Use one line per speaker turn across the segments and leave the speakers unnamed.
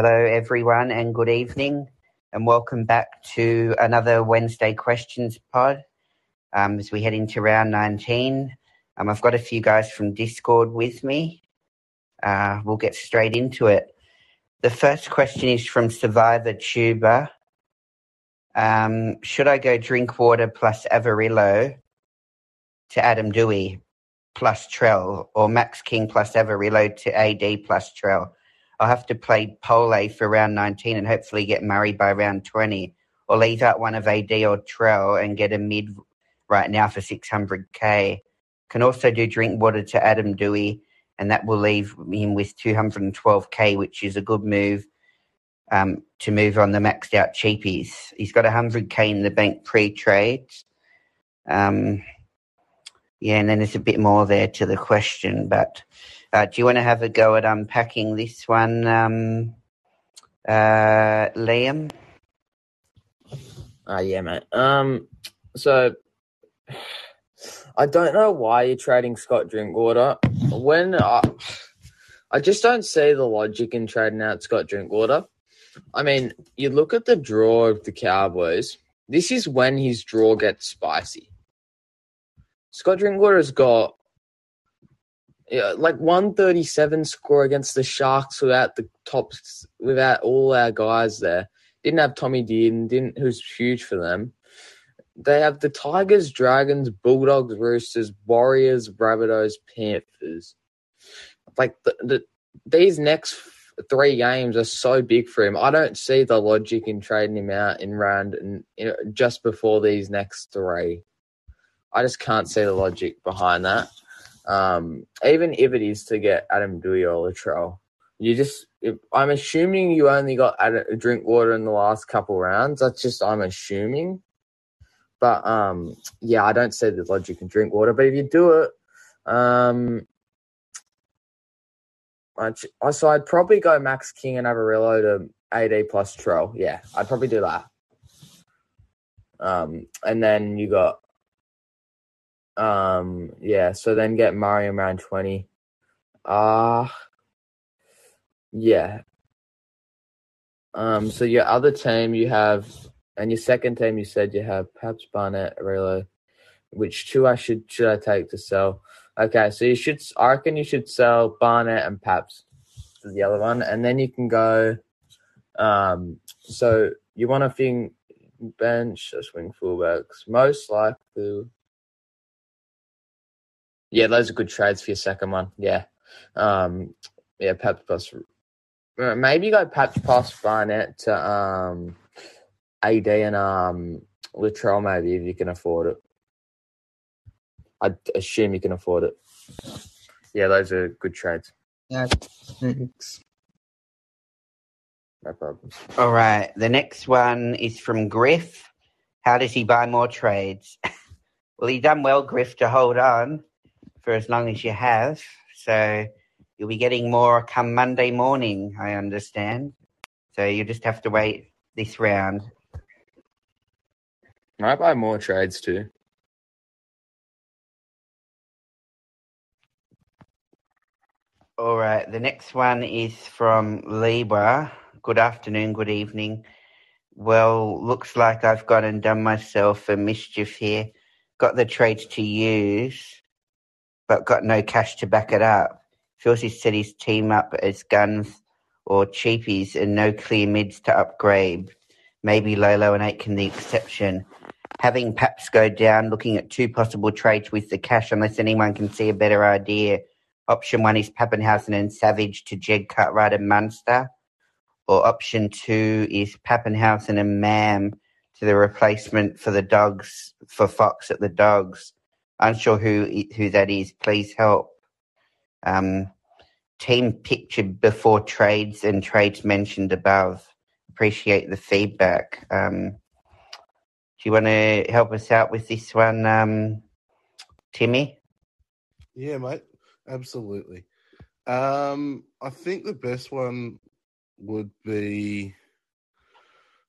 Hello, everyone, and good evening, and welcome back to another Wednesday Questions Pod. Um, as we head into round 19, um, I've got a few guys from Discord with me. Uh, we'll get straight into it. The first question is from Survivor Tuber. Um, should I go drink water plus Averillo to Adam Dewey plus Trell, or Max King plus Averillo to AD plus Trell? I'll have to play Pole for round 19 and hopefully get Murray by round 20, or leave out one of AD or Trell and get a mid right now for 600k. Can also do drink water to Adam Dewey, and that will leave him with 212k, which is a good move um, to move on the maxed out cheapies. He's got 100k in the bank pre trades. Um, yeah, and then there's a bit more there to the question, but uh, do you want to have a go at unpacking this one, um, uh, Liam?
Uh, yeah, mate. Um, so I don't know why you're trading Scott Drinkwater. When I, I just don't see the logic in trading out Scott Drinkwater. I mean, you look at the draw of the Cowboys. This is when his draw gets spicy. Scott Drinkwater's got yeah, like 137 score against the Sharks without the tops, without all our guys there. Didn't have Tommy Dearden, didn't who's huge for them. They have the Tigers, Dragons, Bulldogs, Roosters, Warriors, Rabbitohs, Panthers. Like the, the these next three games are so big for him. I don't see the logic in trading him out in round and you know, just before these next three. I just can't see the logic behind that. Um, even if it is to get Adam Doueihi or Latrell, you just, if, I'm assuming you only got Adam, Drinkwater in the last couple rounds. That's just, I'm assuming. But um, yeah, I don't see the logic in Drinkwater. But if you do it, um, I, so I'd probably go Max King and Averillo to AD plus Trell. Yeah, I'd probably do that. Um, and then you got um, yeah, so then get Mario around 20. Uh yeah. Um, so your other team you have, and your second team you said you have Paps Barnett, Relo. Which two I should should I take to sell? Okay, so you should. I reckon you should sell Barnett and Paps for the other one, and then you can go. Um, so you want to think bench or swing fullbacks? Most likely, yeah, those are good trades for your second one. Yeah. Um, yeah, Paps plus. Uh, maybe go Paps plus Barnett to um, AD and um, Latrell, maybe, if you can afford it. I assume you can afford it. Yeah, those are good trades.
Yeah, thanks.
No problems.
All right. The next one is from Griff. How does he buy more trades? well, he done well, Griff, to hold on for as long as you have. So you'll be getting more come Monday morning, I understand. So you just have to wait this round.
Might buy more trades too.
All right. The next one is from Libra. Good afternoon, good evening. Well, looks like I've gone and done myself a mischief here. Got the trades to use but got no cash to back it up. Set his team up as guns or cheapies and no clear mids to upgrade. Maybe Lolo and Aitken the exception. Having Paps go down, looking at two possible trades with the cash unless anyone can see a better idea. Option one is Papenhuyzen and Savage to Jed Cartwright and Munster. Or option two is Papenhuyzen and Mam to the replacement for the dogs for Fox at the dogs unsure who who that is. Please help. Um, team picture before trades and trades mentioned above. Appreciate the feedback. Um, do you want to help us out with this one, um, Timmy?
Yeah, mate. Absolutely. Um, I think the best one would be.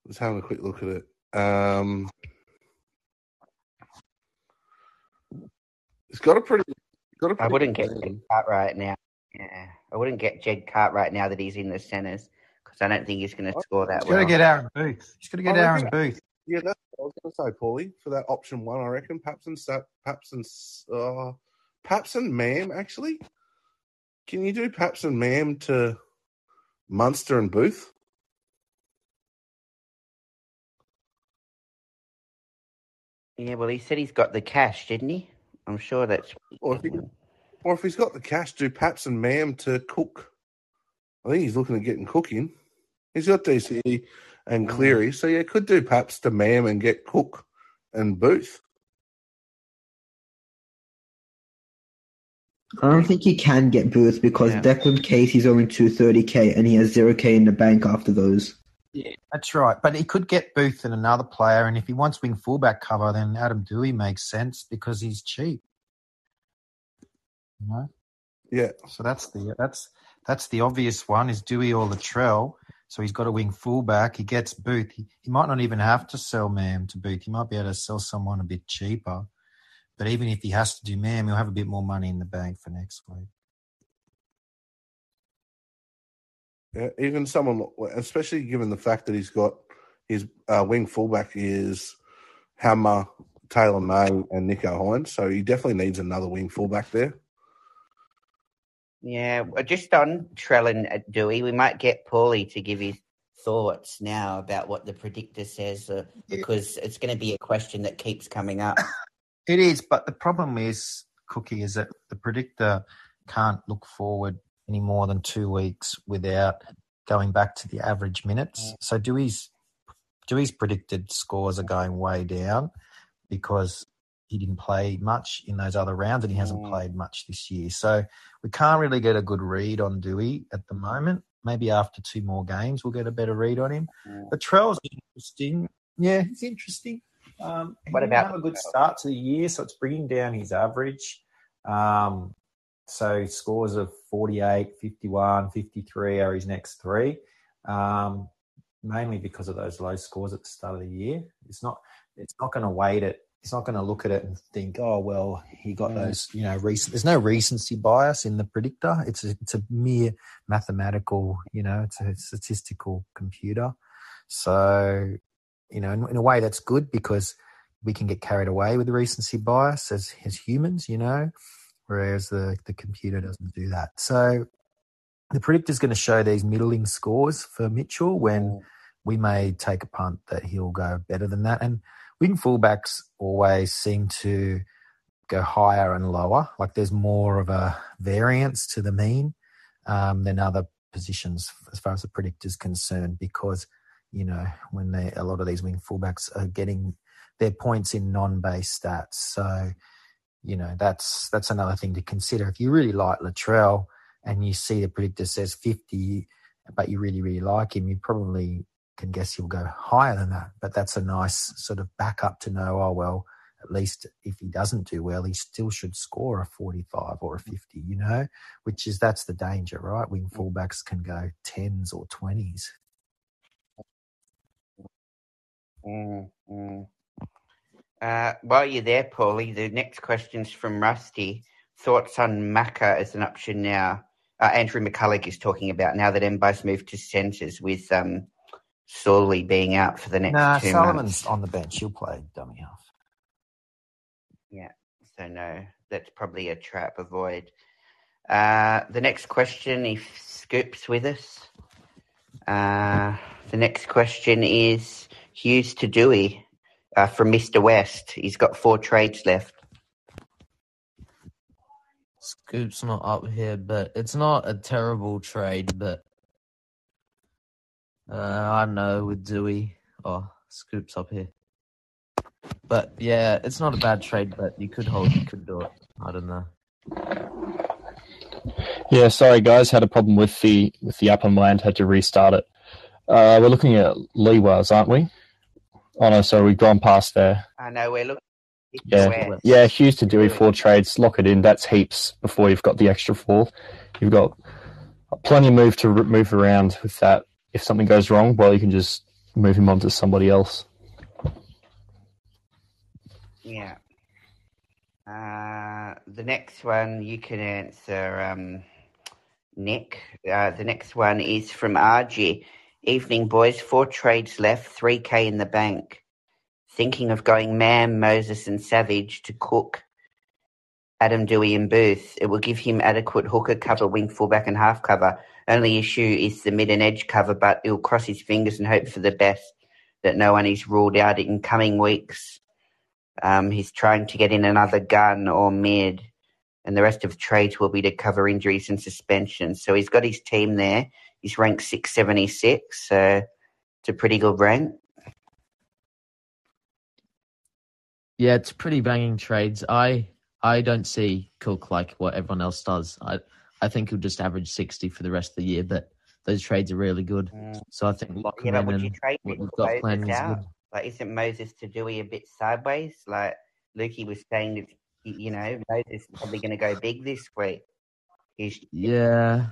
Let's have a quick look at it. Um, It's got a pretty. Got a pretty
I wouldn't get Jed Cartwright now. Yeah, I wouldn't get Jed Cartwright right now that he's in the centres because I don't think he's going to score that
He's
well.
got to get Aaron Booth. He's got to get
I
Aaron
reckon-
Booth.
Yeah, that's what I was going to say, Paulie. For that option one, I reckon Paps and Sa- Paps and S- uh, Paps and Mam. Actually, can you do Paps and Mam to Munster and Booth?
Yeah, well, he said he's got the cash, didn't he? I'm sure that's.
Or if, he, or if he's got the cash, do Paps and Mam to Cook. I think he's looking at getting Cook in. He's got DCE and
Mm.
Cleary, so yeah, could do Paps to Mam and get Cook and Booth.
I don't think he can get Booth because
Yeah.
Declan Casey's only 230k and he has 0k in the bank after those.
Yeah, that's right. But he could get Booth and another player, and if he wants wing fullback cover, then Adam Dewey makes sense because he's cheap. You know,
Yeah,
so that's the that's that's the obvious one is Dewey or Latrell. So he's got a wing fullback. He gets Booth. He, he might not even have to sell Mam to Booth. He might be able to sell someone a bit cheaper. But even if he has to do Mam, he'll have a bit more money in the bank for next week.
Even someone, especially given the fact that he's got his uh, wing fullback is Hammer, Taylor May, and Nicho Hynes, so he definitely needs another wing fullback there.
Yeah, well, just on Trell and uh, Dewey, we might get Paulie to give his thoughts now about what the predictor says, uh, because it's going to be a question that keeps coming up.
It is, but the problem is, Cookie, is that the predictor can't look forward any more than two weeks without going back to the average minutes. So Dewey's Dewey's predicted scores are going way down because he didn't play much in those other rounds and he hasn't
Mm.
played much this year. So we can't really get a good read on Dewey at the moment. Maybe after two more games we'll get a better read on him.
Mm.
But Trell's interesting. Yeah, he's interesting. Um,
What about
have a good start to the year, so it's bringing down his average. Um, so scores of 48, 51, 53 are his next three, um, mainly because of those low scores at the start of the year. It's not. It's not going to weight it. It's not going to look at it and think, oh well, he got
Mm.
those. You know, recent. There's no recency bias in the predictor. It's a, it's a mere mathematical. You know, it's a statistical computer. So, you know, in, in a way, that's good because we can get carried away with the recency bias as as humans. You know, whereas the the computer doesn't do that. So, the predictor's going to show these middling scores for Mitchell when we may take a punt that he'll go better than that. And wing fullbacks always seem to go higher and lower. Like there's more of a variance to the mean um, than other positions as far as the predictor's concerned because, you know, when they, a lot of these wing fullbacks are getting their points in non-base stats. So, you know, that's, that's another thing to consider. If you really like Latrell and you see the predictor says 50, but you really, really like him, you probably can guess he'll go higher than that. But that's a nice sort of backup to know, oh, well, at least if he doesn't do well, he still should score a 45 or a 50, you know, which is that's the danger, right? Wing fullbacks can go 10s or 20s.
Mm, mm. Uh, while you're there, Paulie, the next question's from Rusty. Thoughts on Maka as an option now? Uh, Andrew McCulloch is talking about now that Mbo's moved to centres with um, Sawley being out for the next
Nah,
two
Sullivan's
months.
on the bench. He'll play dummy half.
Yeah, so no, that's probably a trap. Avoid. Uh, the next question, if Scoop's with us. Uh, the next question is Hughes to Dewey uh, from Mr. West. He's got four trades left.
Scoop's not up here, but it's not a terrible trade, but uh, I don't know with Dewey. Oh, Scoop's up here. But yeah, it's not a bad trade, but you could hold, you could do it. I don't know.
Yeah, sorry guys, had a problem with the with the app on my end, had to restart it. Uh, we're looking at Leewells, aren't we? Oh no, sorry, we've gone past there.
I know we're looking.
Yeah.
West.
Yeah, Hughes to Dewey, four trades, lock it in. That's heaps before you've got the extra four. You've got plenty of move to move around with that. If something goes wrong, well, you can just move him on to somebody else.
Yeah. Uh, the next one you can answer, um, Nick. Uh, the next one is from RG. Evening, boys. Four trades left, 3K in the bank. Thinking of going Mam, Moses, and Savage to Cook, Adam Dewey, and Booth. It will give him adequate hooker cover, wing fullback, and half cover. Only issue is the mid and edge cover, but he'll cross his fingers and hope for the best that no one is ruled out in coming weeks. Um, he's trying to get in another gun or mid, and the rest of the trades will be to cover injuries and suspensions. So he's got his team there. He's ranked 676, so it's a pretty good rank.
Yeah, it's pretty banging trades. I I don't see Cook like what everyone else does. I I think he'll just average sixty for the rest of the year, but those trades are really good.
Mm.
So I think lock
Yeah,
in
would you trade
what we've got planned is good.
Like, isn't Moses to Dewey a bit sideways? Like, Lukey was saying that, you know, Moses is probably going to go big this week. He's,
Yeah,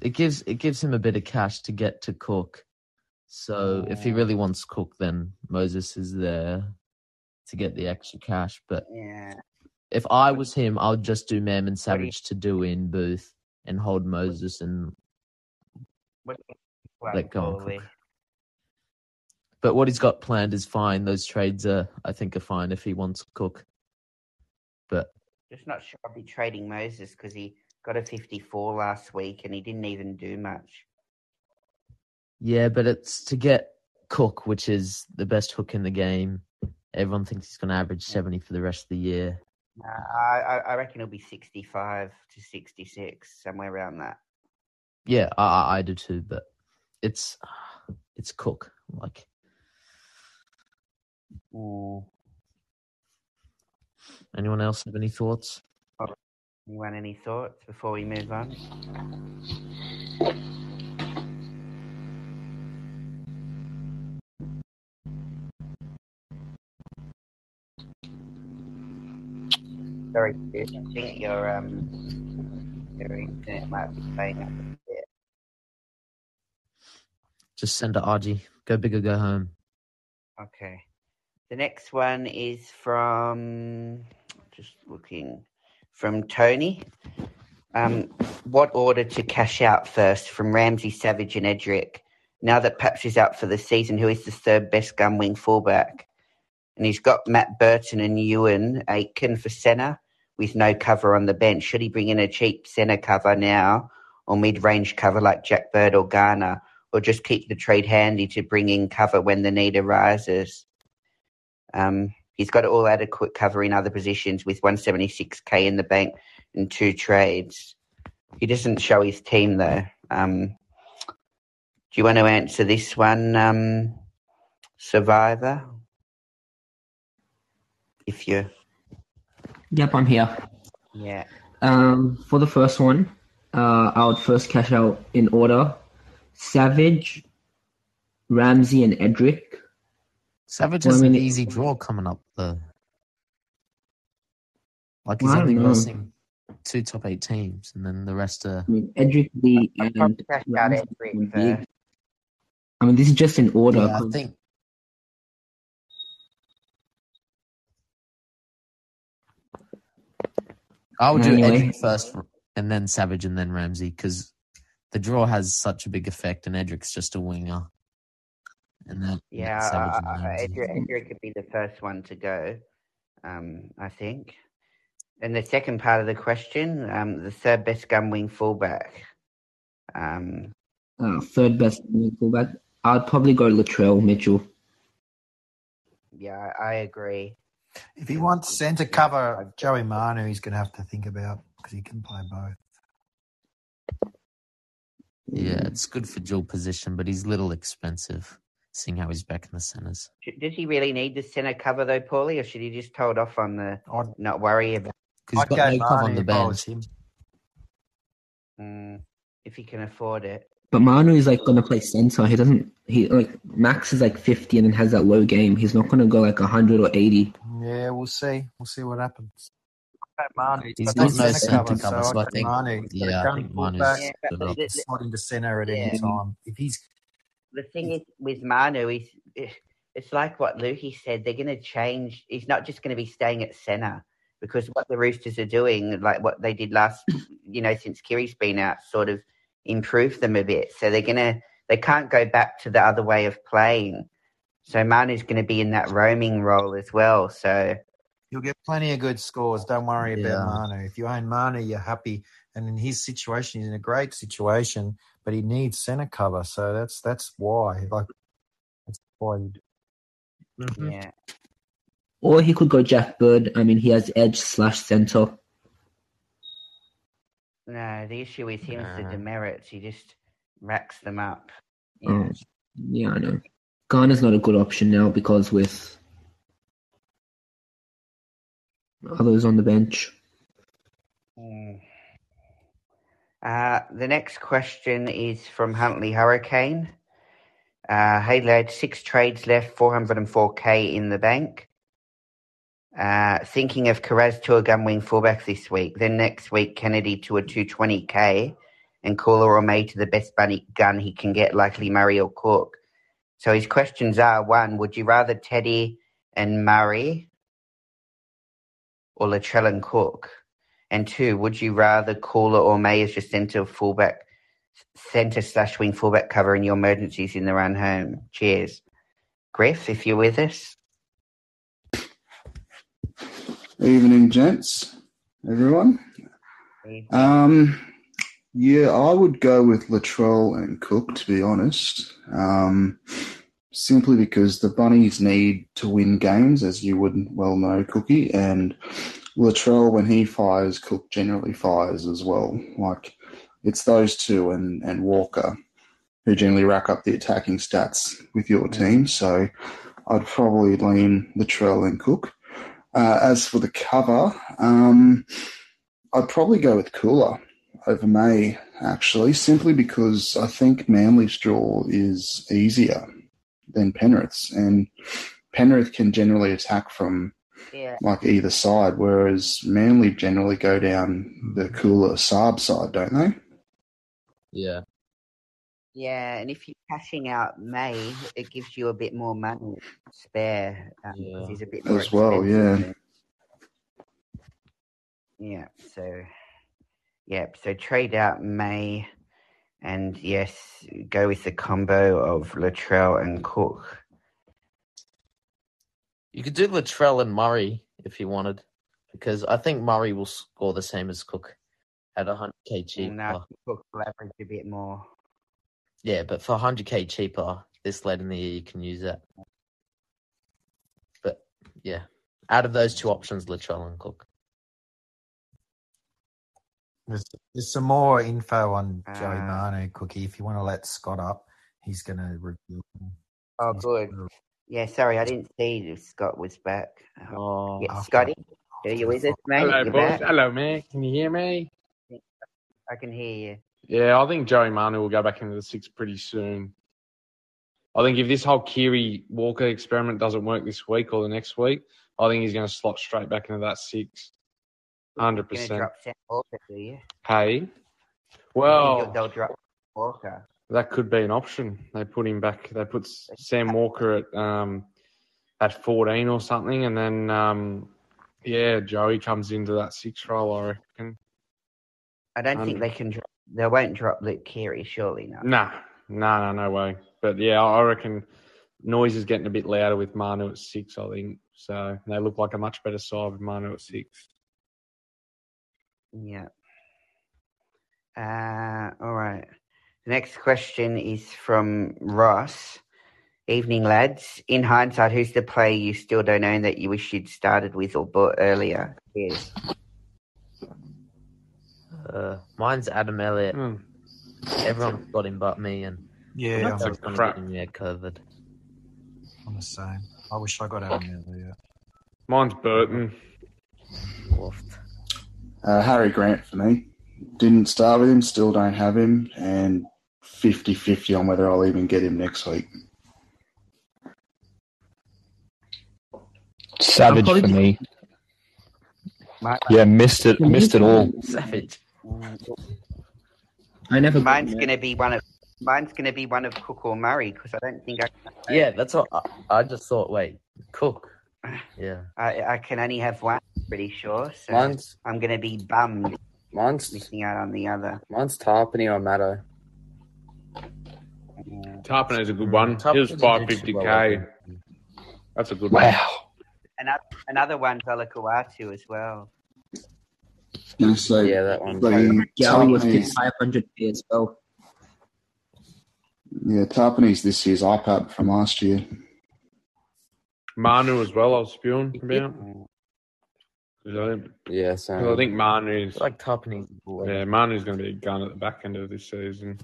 it gives it gives him a bit of cash to get to Cook. So if he really wants Cook, then Moses is there to get the extra cash. But
yeah.
if I was him, I would just do Mam and Savage to do in Booth and hold Moses and
What,
Let go on Cook. But what he's got planned is fine. Those trades are, I think, are fine if he wants Cook. But
Just not sure I'll be trading Moses because he got a 54 last week and he didn't even do much.
yeah, but it's to get Cook, which is the best hook in the game. Everyone thinks he's going to average seventy for the rest of the year.
Uh, I, I reckon it'll be 65 to 66, somewhere around that.
Yeah, I, I, I do too. But it's it's Cook. Like
Mm.
Anyone else have any thoughts?
Anyone any thoughts before we move on? Sorry, I think your um your internet might be playing up a bit.
Just send it, RG. Go big or go home.
Okay. The next one is from just looking from Tony. Um, what order to cash out first from Ramsey, Savage, and Edrick? Now that Paps is out for the season, who is the third best gun wing fullback? And he's got Matt Burton and Ewan Aitken for centre with no cover on the bench. Should he bring in a cheap centre cover now or mid range cover like Jack Bird or Garner? Or just keep the trade handy to bring in cover when the need arises? Um, he's got all adequate cover in other positions with 176k in the bank and two trades. He doesn't show his team though. Um, do you want to answer this one, um, Survivor? If you,
Yep, I'm here.
yeah,
Um, for the first one, uh, I would first cash out in order: Savage, Ramsey, and Edrick.
Savage
Well, I
has an
mean, it-
easy draw coming up though. Like he's
Well,
only
don't know.
versing two top eight teams, and then the rest are.
I mean, Edrick, Lee,
I'd
and
probably cash out
Ramsey
Edrick
would. I mean, this is just in order.
Yeah, I
'cause-
think I would do
Anyway.
Edrick first, and then Savage, and then Ramsey, because the draw has such a big effect, and Edrick's just a winger. And then
Yeah,
Savage and
I, I,
Ramsey.
Edrick, Edrick could be the first one to go, um, I think. And the second part of the question, um, the third best gun wing fullback. Um,
uh, third best wing fullback. I'd probably go Latrell Mitchell.
yeah, I, I agree.
If he wants centre cover, Joey Manu, he's going to have to think about because he can play both.
Yeah, it's good for dual position, but he's a little expensive, seeing how he's back in the centres.
Should- Does he really need the centre cover though, Paulie, or should he just hold off on the
I'd,
not worry about
Because
I'd
got no cover on the
if
bench.
mm, if he can afford it?
But Manu is like gonna play center. He doesn't. He like Max is like fifty and then has that low game. He's not gonna go like hundred or eighty.
Yeah, we'll see. We'll see what happens. Manu,
He's
but
got
he's
no
centre
centre cover, so I think-
Manu. He's got a
yeah, I think Manu's
Yeah,
good
but
up.
the,
slot into centre at any time. If he's
the thing is with Manu, he's eh, it's like what Lukey said. They're going to change. He's not just going to be staying at centre because what the Roosters are doing, like what they did last, you know, since Keary's been out, sort of improved them a bit. So they're going to they can't go back to the other way of playing. So Manu's going to be in that roaming role as well. So
You'll get plenty of good scores. Don't worry
Yeah.
about Manu. If you own Manu, you're happy. And in his situation, he's in a great situation, but he needs center cover. So that's that's why. Like that's why. You do.
Mhm.
yeah,
Or he could go Jack Bird. I mean, he has edge slash center.
no, the issue with him is the
Nah.
demerits. He just racks them up.
Oh, yeah, I know. Garner's not a good option now because with others on the bench.
Mm. Uh, the next question is from Huntley Hurricane. Uh, hey lad, six trades left, 404k in the bank. Uh, thinking of Kiraz to a gun wing fullback this week. Then next week, Kennedy to a 220k and Koula or May to the best bunny gun he can get, likely Murray or Cook. So his questions are one, would you rather Teddy and Murray or Latrell and Cook? And two, would you rather Koula or May as your centre fullback, centre slash wing fullback cover in your emergencies in the run home? Cheers. Griff, if you're with us.
Evening, gents, everyone. Um, yeah, I would go with Latrell and Cook, to be honest. Um, simply because the Bunnies need to win games, as you would well know, Cookie, and Latrell, when he fires, Cook generally fires as well. Like, it's those two and, and Walker who generally rack up the attacking stats with your team. So I'd probably lean Latrell and Cook. Uh, as for the cover, um, I'd probably go with Koula over May, actually, simply because I think Manly's draw is easier than Penrith's, and Penrith can generally attack from
Yeah.
like either side, whereas Manly generally go down the Koula Saab side, don't they?
Yeah.
Yeah, and if you're cashing out May, it gives you a bit more money spare um,
Yeah.
he's a bit more
As well,
Yeah. Yeah, so yeah, so trade out May, and yes, go with the combo of Latrell and Cook.
You could do Latrell and Murray if you wanted, because I think Murray will score the same as Cook at 100k cheaper.
No, Cook will average a bit more.
Yeah, but for 100k cheaper, this late in the year, you can use that. But yeah, out of those two options, Latrell and Cook.
There's, there's some more info on Joey
Uh,
Manu, Cookie. If you want to let Scott up, he's going to reveal. them.
Oh,
He's
good.
Gonna-
Yeah, sorry, I didn't see if Scott was back.
Oh,
oh
Yeah,
Scotty, are you with us, mate?
Hello,
You're
boys.
back?
Hello, man. Can you hear me?
I can hear you.
Yeah, I think Joey Manu will go back into the six pretty soon. I think if this whole Keary Walker experiment doesn't work this week or the next week, I think he's going to slot straight back into that six. Hundred
You're
percent.
drop Sam Walker, do you?
Hey, well,
they'll drop Walker.
That could be an option. They put him back. They put Sam Walker at um, at fourteen or something, and then um, yeah, Joey comes into that six role. I reckon.
I don't think
Um,
they can. Drop, they won't drop Luke Keary, surely no.
Nah, no, no, no way. But yeah, I reckon noise is getting a bit louder with Manu at six. I think so. They look like a much better side with Manu at six.
Yeah. Uh, all right. The next question is from Ross. Evening, lads. In hindsight, who's the player you still don't own that you wish you'd started with or bought earlier? Yes.
uh, mine's Adam Elliott.
Hmm.
Everyone's got him but me, and
Yeah, I'm,
a
everyone's gonna
crap.
get him, yeah, covered.
I'm the same. I wish I got Adam earlier.
Mine's Burton.
Uh, Harry Grant for me. Didn't start with him, still don't have him, and 50 50 on whether I'll even get him next week.
Savage for me.
My,
Yeah, missed it. Missed it all.
Savage.
I never.
mine's gonna be one of mine's gonna be one of Cook or Murray because I don't think I
Yeah, that's what I, I just thought. Wait, Cook. Yeah.
I, I can only have one. Pretty sure. So
Mine's
I'm gonna be bummed
mine's
missing out on the other.
mine's Tapine or Matto.
Tapine is a good one. He was
Tapine
five
did
fifty
well,
k.
I
That's a good one.
Wow.
Another, another one, Velikuatu as well.
Gonna say,
Yeah, that one.
bloody
Gary was
Tapine's,
500 as well.
yeah, Tapine's this year's iPad from last year.
Manu as well. I was spewing about. I think,
Yeah,
'cause
same.
I think Manu's
like Tapine.
yeah Manu's going to be a gun at the back end of this season.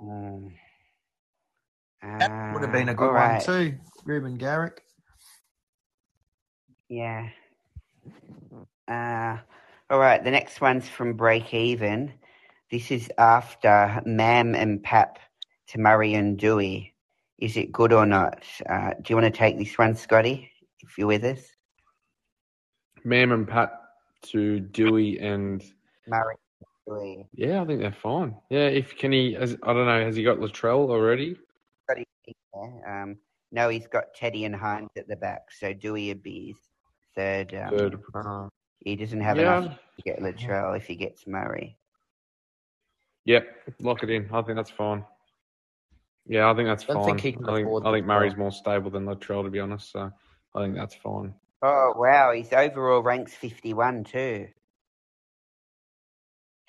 Um,
That would have been a
uh,
good one
alright.
too, Reuben Garrick.
Yeah. Uh, all right. The next one's from Break Even. This is after Mam and Pap to Murray and Dewey. Is it good or not? Uh, do you want to take this one, Scotty? If you're with us,
Mam and Pat to Dewey and
Murray and
yeah, I think they're fine. Yeah, if can he? Has, I don't know. Has he got Latrell already?
Scotty, yeah, um, no, he's got Teddy and Hynes at the back, so Dewey would be his third. Um,
Third.
Uh,
He doesn't have
Yeah.
enough to get Latrell if he gets Murray.
Yep, lock it in. I think that's fine. Yeah, I think that's
I
fine.
think he can
I think, I think Murray's more stable than Latrell, to be honest. So I think that's fine.
Oh wow, his overall ranks fifty-one too.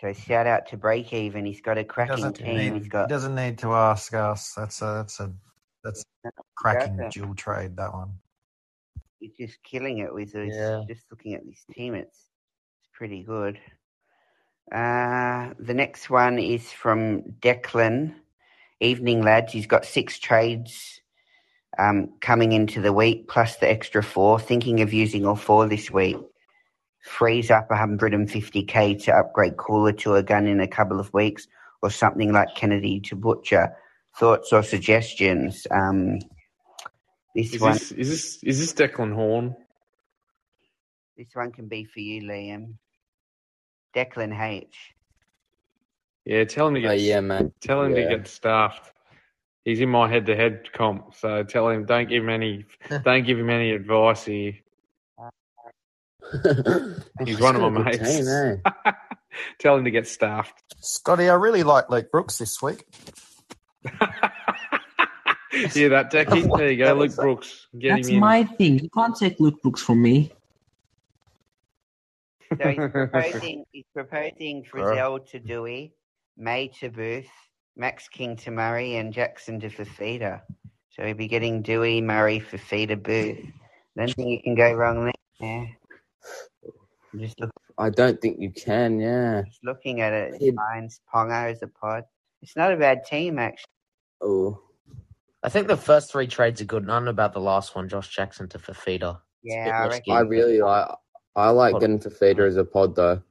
So shout out to Break Even. He's got a cracking
doesn't,
team.
need,
He's
he
got
doesn't need to ask us. That's a that's a that's a cracking dual trade. That one.
he's just killing it with his.
Yeah.
Just looking at this team, it's it's pretty good. Uh, the next one is from Declan. Evening lads. He's got six trades um, coming into the week plus the extra four. Thinking of using all four this week. Frees up 150k to upgrade Koula to a gun in a couple of weeks, or something like Kennedy to Butcher. Thoughts or suggestions? Um, this
Is
one,
this is this is this Declan Horn?
this one can be for you, Liam. Declan H.
Yeah, tell him to
Oh,
get
yeah, man.
tell him
Yeah.
to get staffed. He's in my head-to-head comp, so tell him don't give him any don't give him any advice here. He's one of my mates.
team, eh?
tell him to get staffed.
Scotty, I really like Luke Brooks this week.
yeah, that Decky. There you go, Luke
was-
Brooks. Get
That's
him
my thing. You can't take Luke Brooks from me.
So he's proposing, he's proposing Frizell to Dewey, May to Booth, Max King to Murray, and Jackson to Fifita. So he'll be getting Dewey, Murray, Fifita, Booth. Don't think you can go wrong there. Yeah. I'm just, look,
I don't think you can. Yeah.
just looking at it.
Kid.
Finds Pongo as a pod. It's not a bad team, actually.
Oh.
I think the first three trades are good. None about the last one, Josh Jackson to Fifita. It's a bit
Yeah, I reckon.
I really like. I like
Pod.
getting Fifita as a pod though.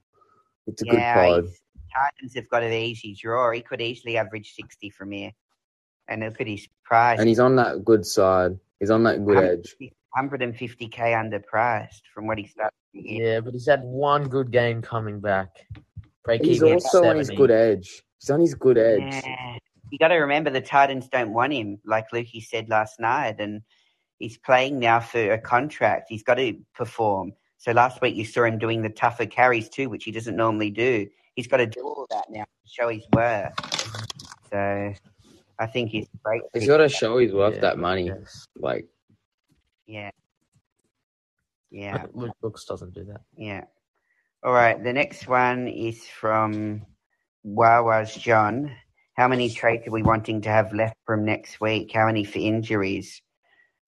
It's a
yeah,
good pod.
he's- Titans have got an easy draw. He could easily average 60 from here. And look at his price.
And he's on that good side. He's on that good um, edge.
150k underpriced from what he started.
Yeah, but he's had one good game coming back. Break
He's
even at
also on his good edge. He's on his good edge.
Yeah. You got to remember the Titans don't want him, like Lukey said last night, and he's playing now for a contract. He's got to perform. So last week you saw him doing the tougher carries too, which he doesn't normally do. He's got to do all that now to show his worth. So I think he's great.
He's got to show he's worth
Yeah,
that money.
yes.
Like
Yeah. Yeah.
Luke Brooks doesn't do that.
Yeah. All right. The next one is from Wawa's John. How many trades are we wanting to have left from next week? How many for injuries?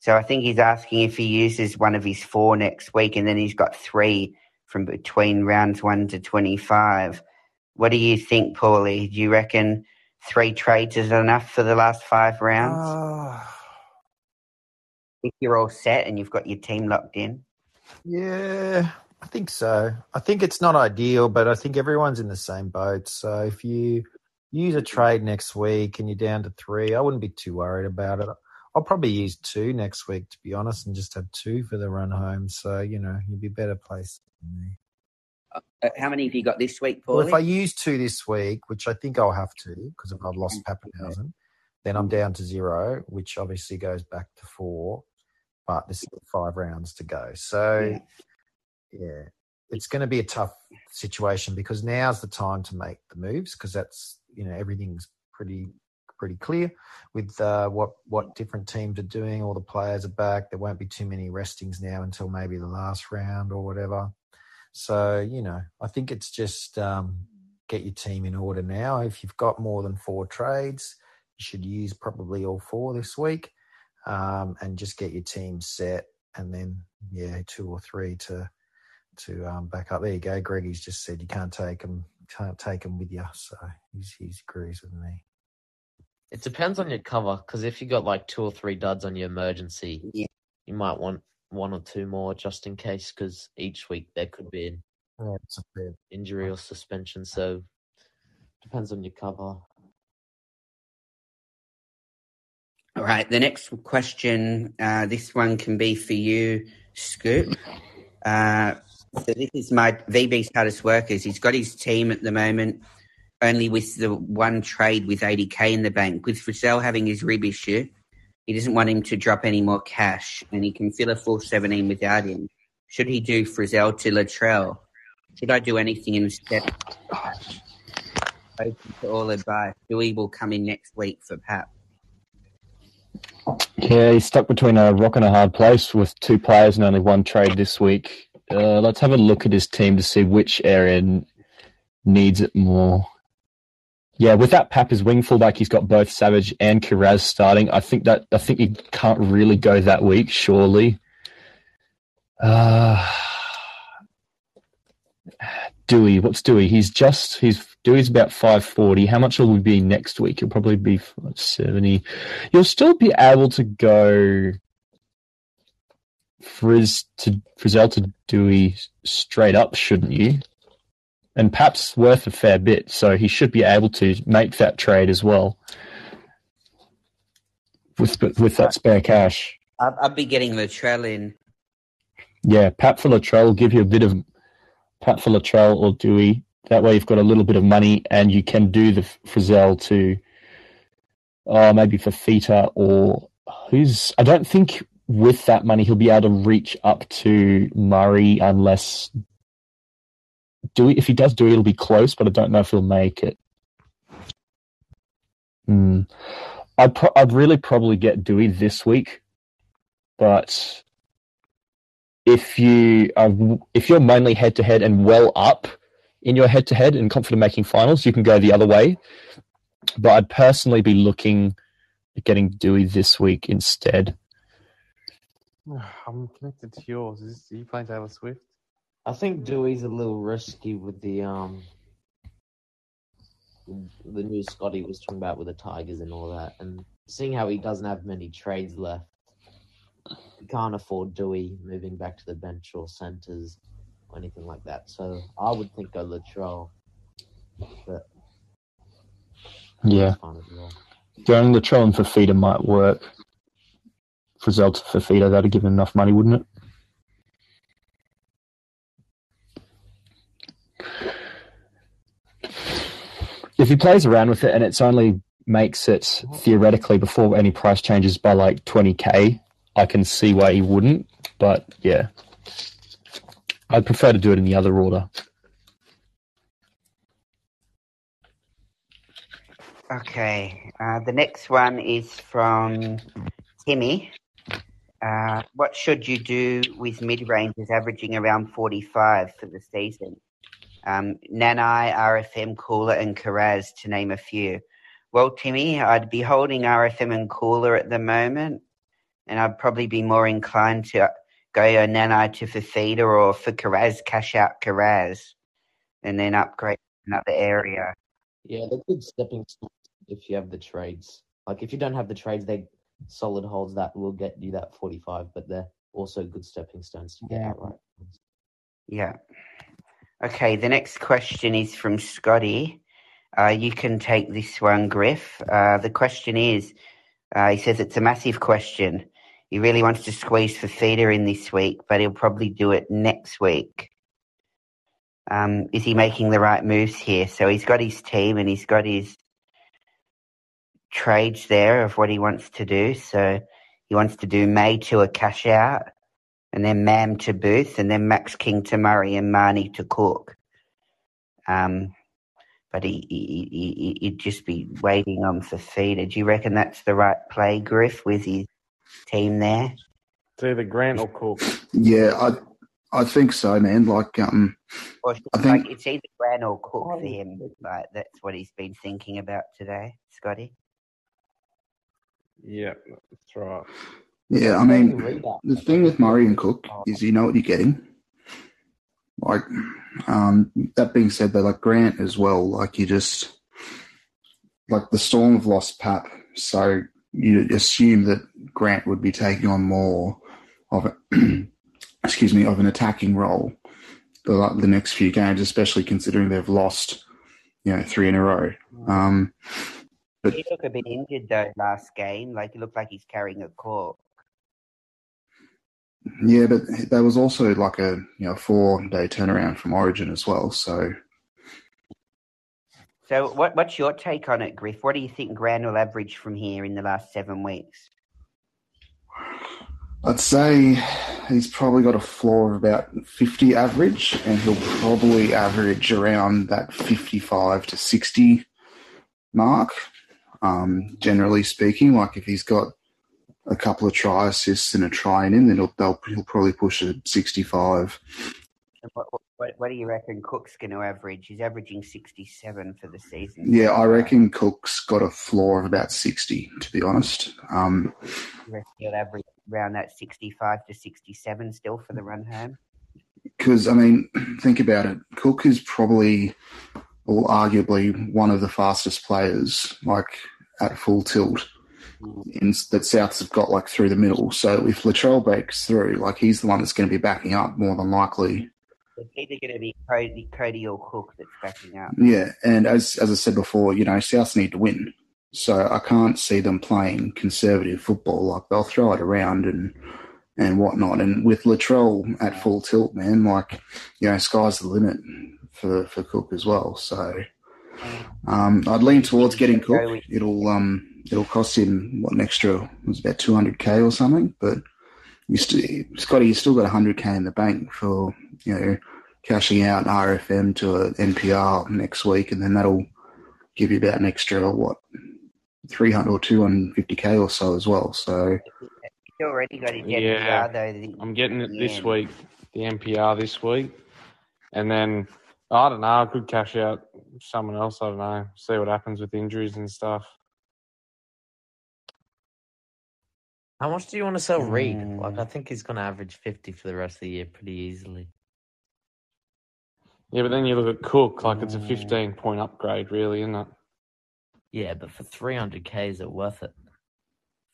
So I think he's asking if he uses one of his four next week, and then he's got three from between rounds one to 25. What do you think, Paulie? Do you reckon three trades is enough for the last five rounds?
Ah,
if you're all set and you've got your team locked in?
yeah, I think so. I think it's not ideal, but I think everyone's in the same boat. So if you use a trade next week and you're down to three, I wouldn't be too worried about it. I'll probably use two next week, to be honest, and just have two for the run home. So, you know, you'd be better placed than me.
Uh, how many have you got this week,
Well, if I use two this week, which I think I'll have to because if I've lost Papenhuyzen, then I'm down to zero, which obviously goes back to four. But there's still five rounds to go. So, yeah, it's going to be a tough situation because now's the time to make the moves because that's, you know, everything's pretty pretty clear with uh, what what different teams are doing. All the players are back. There won't be too many restings now until maybe the last round or whatever. So you know, I think it's just um, get your team in order now. If you've got more than four trades, you should use probably all four this week, um, and just get your team set. And then yeah, two or three to to um, back up. There you go. Greggy's just said you can't take them, can't take them with you. So he's, he agrees with me.
It depends on your cover because if you got like two or three duds on your emergency,
Yeah.
you might want one or two more just in case because each week there could be an
Yeah, it's a bit.
injury or suspension. So depends on your cover.
All right, the next question, uh, this one can be for you, Scoop. Uh, so this is my VB's hardest workers. He's got his team at the moment only with the one trade with 80k in the bank. With Frizell having his rib issue, he doesn't want him to drop any more cash, and he can fill a full 17 without him. Should he do Frizell to Latrell? Should I do anything instead? Open to all advice. Dewey will come in next week for Pap.
Yeah, he's stuck between a rock and a hard place with two players and only one trade this week. Uh, let's have a look at his team to see which area needs it more. Yeah, with that Pap as wing fullback, he's got both Savage and Kiraz starting. I think that I think he can't really go that week, surely. Uh, Dewey, what's Dewey? He's just he's Dewey's about five forty. How much will we be next week? He'll probably be seventy. You'll still be able to go Frizz to Frizell to Dewey straight up, shouldn't you? And Pap's worth a fair bit, so he should be able to make that trade as well with with that spare cash.
I'd, I'd be getting Latrell in.
Yeah, Pat for Latrell will give you a bit of Pat for Latrell or Dewey. That way you've got a little bit of money and you can do the Frizell to, oh, maybe for Fita or who's. I don't think with that money he'll be able to reach up to Murray unless Dewey. If he does Dewey, it'll be close, but I don't know if he'll make it. Hmm. I'd pro- I'd really probably get Dewey this week, but if you are if you're mainly head to head and well up in your head to head and confident making finals, you can go the other way. But I'd personally be looking at getting Dewey this week instead.
I'm connected to yours. Is this, are you playing Taylor Swift?
I think Dewey's a little risky with the um the news Scotty was talking about with the Tigers and all that, and seeing how he doesn't have many trades left, he can't afford Dewey moving back to the bench or centres or anything like that. So I would think go Latrell, but
Yeah,
that's fine as well.
going Latrell and Fifita might work. Frizell to Fifita, that'd give him enough money, wouldn't it? If he plays around with it and it's only makes it theoretically before any price changes by like 20k, I can see why he wouldn't. But yeah, I'd prefer to do it in the other order.
Okay, uh, the next one is from Timmy. Uh, what should you do with mid ranges averaging around 45 for the season? Um, Nanai, RFM, Koula, and Kiraz, to name a few. Well, Timmy, I'd be holding RFM and Koula at the moment, and I'd probably be more inclined to go Nanai to Fifita or for Kiraz, cash out Kiraz, and then upgrade another area.
Yeah, they're good stepping stones if you have the trades. Like if you don't have the trades, they solid holds that will get you that forty five, but they're also good stepping stones to get
Yeah.
outright.
Yeah. Okay, the next question is from Scotty. Uh, you can take this one, Griff. Uh, the question is uh, he says it's a massive question. He really wants to squeeze Fifita in this week, but he'll probably do it next week. Um, is he making the right moves here? So he's got his team and he's got his trades there of what he wants to do. So he wants to do May to a cash out and then Mam to Booth, and then Max King to Murray and Marnie to Cook. Um, but he, he, he, he'd just be waiting on Fifita. Do you reckon that's the right play, Griff, with his team there?
It's either Grant or Cook.
Yeah, I I think so, man. Like, um,
Or
I think-
like it's either Grant or Cook for him. Like that's what he's been thinking about today, Scotty.
Yeah, that's right.
yeah, I mean, the thing with Murray and Cook is you know what you're getting. Like, um, that being said, though, like Grant as well, like you just like the Storm have lost Pap, so you assume that Grant would be taking on more of a, excuse me, of an attacking role the the next few games, especially considering they've lost, you know, three in a row. Um, But-
he looked a bit injured though last game. Like he looked like he's carrying a cork.
yeah, but there was also like a you know four day turnaround from Origin as well, so.
So what what's your take on it, Griff? What do you think Grant will average from here in the last seven weeks?
I'd say he's probably got a floor of about 50 average, and he'll probably average around that 55 to 60 mark. Um, generally speaking, like if he's got a couple of try assists and a try in him, then he'll, they'll, he'll probably push a 65.
And What, what, what do you reckon Cook's going to average? He's averaging 67 for the season.
Yeah, I reckon Cook's got a floor of about 60, to be honest. Um,
he'll average around that 65 to 67 still for the run home?
Because I mean, think about it. Cook is probably, or arguably, one of the fastest players, like at full tilt, in, that Souths have got like through the middle. So if Latrell breaks through, like he's the one that's going to be backing up more than likely.
It's either going to be Cody, Cody or Cook that's backing up.
Yeah, and as as I said before, you know, Souths need to win. So I can't see them playing conservative football. Like they'll throw it around and and whatnot. And with Latrell at full tilt, man, like you know, sky's the limit for for Cook as well. So um, I'd lean towards getting Cook. It'll um it'll cost him what an extra it was about two hundred k or something, but you still Scotty, you still got hundred k in the bank for you know cashing out an RFM to an NPR next week, and then that'll give you about an extra what three hundred or two hundred fifty k or so as well. So
He's already got his
Yeah.
NPR though. the-
I'm getting it this
Yeah.
week, the NPR this week, and then I don't know. I could cash out someone else. I don't know. See what happens with injuries and stuff.
How much do you want to sell Reed?
Mm.
Like, I think he's going to average 50 for the rest of the year pretty easily.
Yeah, but then you look at Cook, like it's a
Mm.
15 point upgrade, really, isn't it?
Yeah, but for 300k, is it worth it?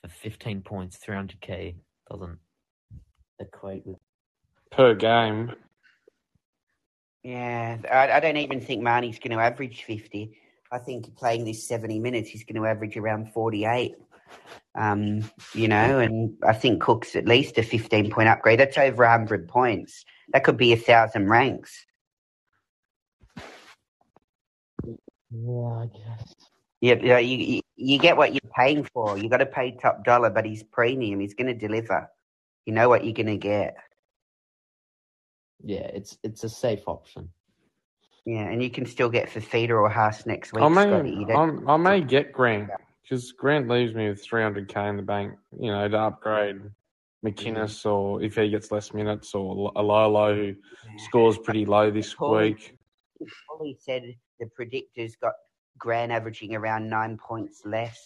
For 15 points, 300k doesn't equate with.
Per game.
Yeah, I, I don't even think Marnie's going to average 50. I think playing this 70 minutes, he's going to average around 48. Um, you know, and I think Cook's at least a 15 point upgrade. That's over 100 points. That could be a thousand ranks.
Yeah, I guess.
Yeah, you, know, uh, you, you, you get what you're paying for. You got to pay top dollar, but he's premium. He's going to deliver. You know what you're going to get.
Yeah, it's it's a safe option.
Yeah, and you can still get Fifita or Haas next week,
I may,
Scotty. You
I'm, may get Grant because Grant leaves me with 300k in the bank, you know, to upgrade McInnes mm-hmm. or if he gets less minutes or Alolo who scores pretty low this
Paul-
week.
Paulie said the predictors got Grant averaging around nine points less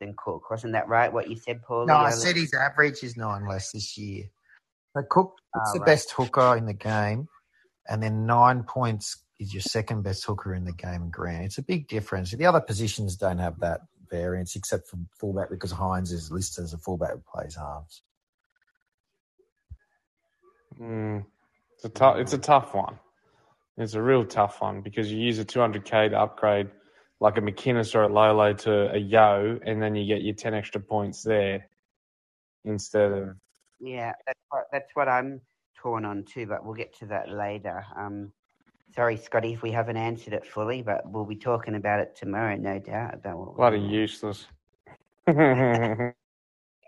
than Cook. Wasn't that right? What you said, Paul?
No, I said his average is nine less this year. So Cook, it's
Ah,
the
right.
best hooker in the game, and then nine points is your second best hooker in the game. Grant, it's a big difference. The other positions don't have that variance, except for fullback because Hynes is listed as a fullback who plays halves.
Mm, it's a tough. It's a tough one. It's a real tough one because you use a 200k to upgrade like a McInnes or a Lolo to a Yeo, and then you get your 10 extra points there instead of
Yeah, that's what, that's what I'm torn on too, but we'll get to that later. Um, sorry, Scotty, if we haven't answered it fully, but we'll be talking about it tomorrow, no doubt. About what
bloody useless.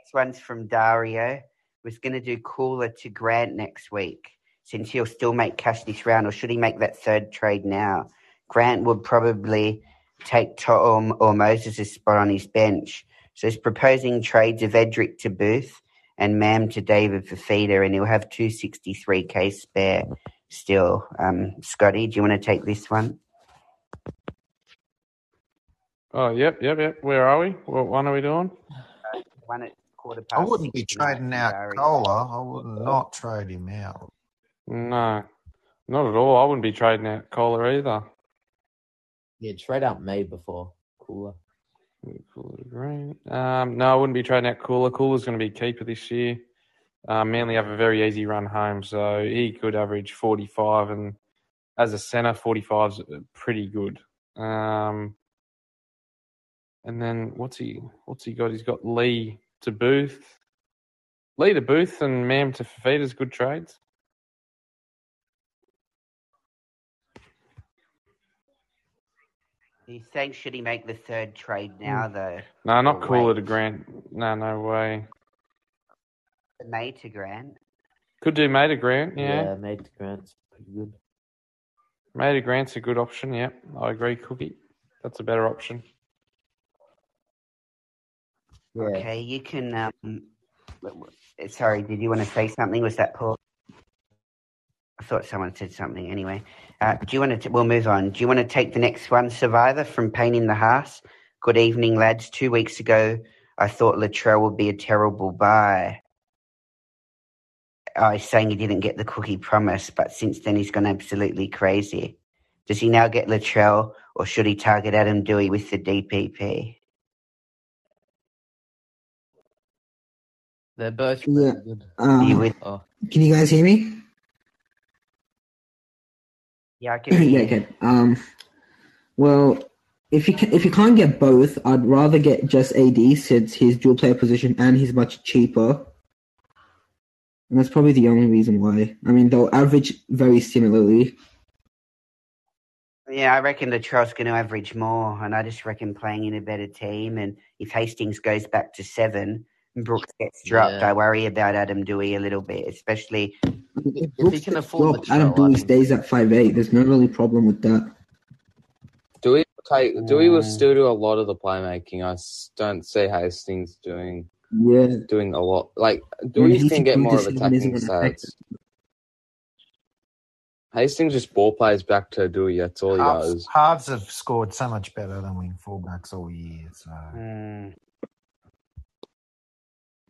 This one's from Dario. Was going to do Koula to Grant next week since he'll still make cash this round, or should he make that third trade now? Grant would probably take Tom or Moses' spot on his bench. So he's proposing trades of Edrick to Booth and Mam to David Fifita, and he'll have 263k spare still. Um, Scotty, do you want to take this one?
Oh, yep, yep, yep. Where are we? What one are we doing?
One at quarter past.
I wouldn't be trading out
Barry.
Koula. I would not trade him out.
No, not at all. I wouldn't be trading out Koula either.
Yeah, trade out May before Koula.
Koula green. Um, no, I wouldn't be trading out Koula. Koula's going to be keeper this year. Um, Manly have a very easy run home, so he could average 45, and as a centre, 45's pretty good. Um, and then what's he? What's he got? He's got Lee to Booth, Lee to Booth, and Mam to Fifita's good trades.
Do you think should he make the third trade now though?
No, not
Or
Koula
wait?
to Grant. No, no way.
May to Grant.
Could do May to Grant. Yeah,
made to Grant's pretty good.
May to Grant's a good option. Yep, I agree. Cookie, that's a better option.
Yeah.
Okay, you can. Um, w- w- sorry, did you want to say something? Was that Paul? I thought someone said something. Anyway, uh, do you want to? We'll move on. Do you want to take the next one, Survivor from Pain in the House? Good evening, lads. Two weeks ago, I thought Latrell would be a terrible buy. I was saying he didn't get the cookie promise, but since then he's gone absolutely crazy. Does he now get Latrell, or should he target Adam Doueihi with the DPP?
They're both
Yeah.
pretty good.
Are you
Um,
with?
Oh,
can you guys hear me?
Yeah, I can
yeah. Okay. Um. Well, if you can, if you can't get both, I'd rather get just AD since his dual player position and he's much cheaper. And that's probably the only reason why. I mean, they'll average very similarly.
Yeah, I reckon the Latrell's going to average more, and I just reckon playing in a better team. And if Hastings goes back to seven Brooks gets dropped,
Yeah.
I worry about Adam Doueihi a little bit, especially.
If,
If he
Brooks
can afford
dropped,
Latrell,
Adam
I Doueihi
stays at five eight. There's no really problem with that.
Doueihi take Doueihi will
Mm.
still do a lot of the playmaking. I don't see Hastings doing
Yeah.
doing a lot. Like Doueihi
he's
can get more of
decision
attacking
isn't gonna affect
stats. Hastings just ball plays back to Doueihi. That's all he does.
halves have scored so much better than wing fullbacks all year. So
Mm,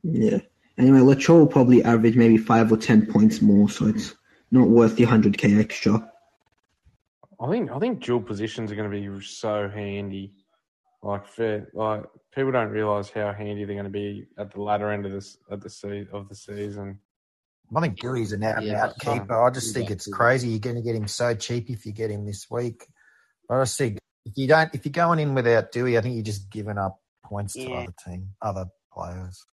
Yeah. Anyway, Latrell will probably average maybe five or ten points more, so it's not worth the hundred k extra.
I think I think dual positions are going to be so handy. Like fair, like people don't realize how handy they're going to be at the latter end of this at the se- of the season.
I think Doueihi's an out and
Yeah,
out keeper. I just think it's crazy. You're going to get him so cheap if you get him this week. But I just think if you don't, if you're going in without Doueihi, I think you're just giving up points to
Yeah.
other team, other players.